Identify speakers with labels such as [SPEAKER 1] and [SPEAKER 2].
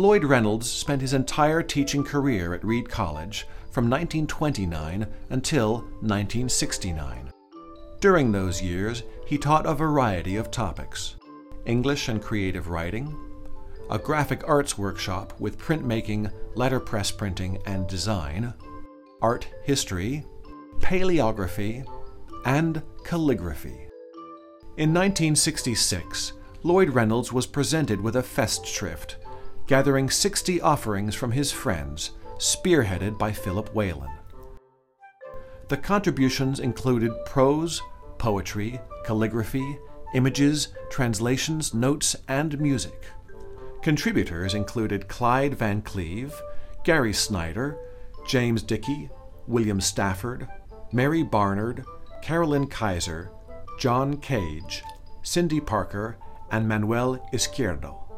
[SPEAKER 1] Lloyd Reynolds spent his entire teaching career at Reed College from 1929 until 1969. During those years, he taught a variety of topics English and creative writing, a graphic arts workshop with printmaking, letterpress printing, and design, art history, paleography, and calligraphy. In 1966, Lloyd Reynolds was presented with a Festschrift, gathering 60 offerings from his friends, spearheaded by Philip Whalen. The contributions included prose, poetry, calligraphy, images, translations, notes, and music. Contributors included Clyde Van Cleve, Gary Snyder, James Dickey, William Stafford, Mary Barnard, Carolyn Kizer, John Cage, Cindy Parker, and Manuel Izquierdo.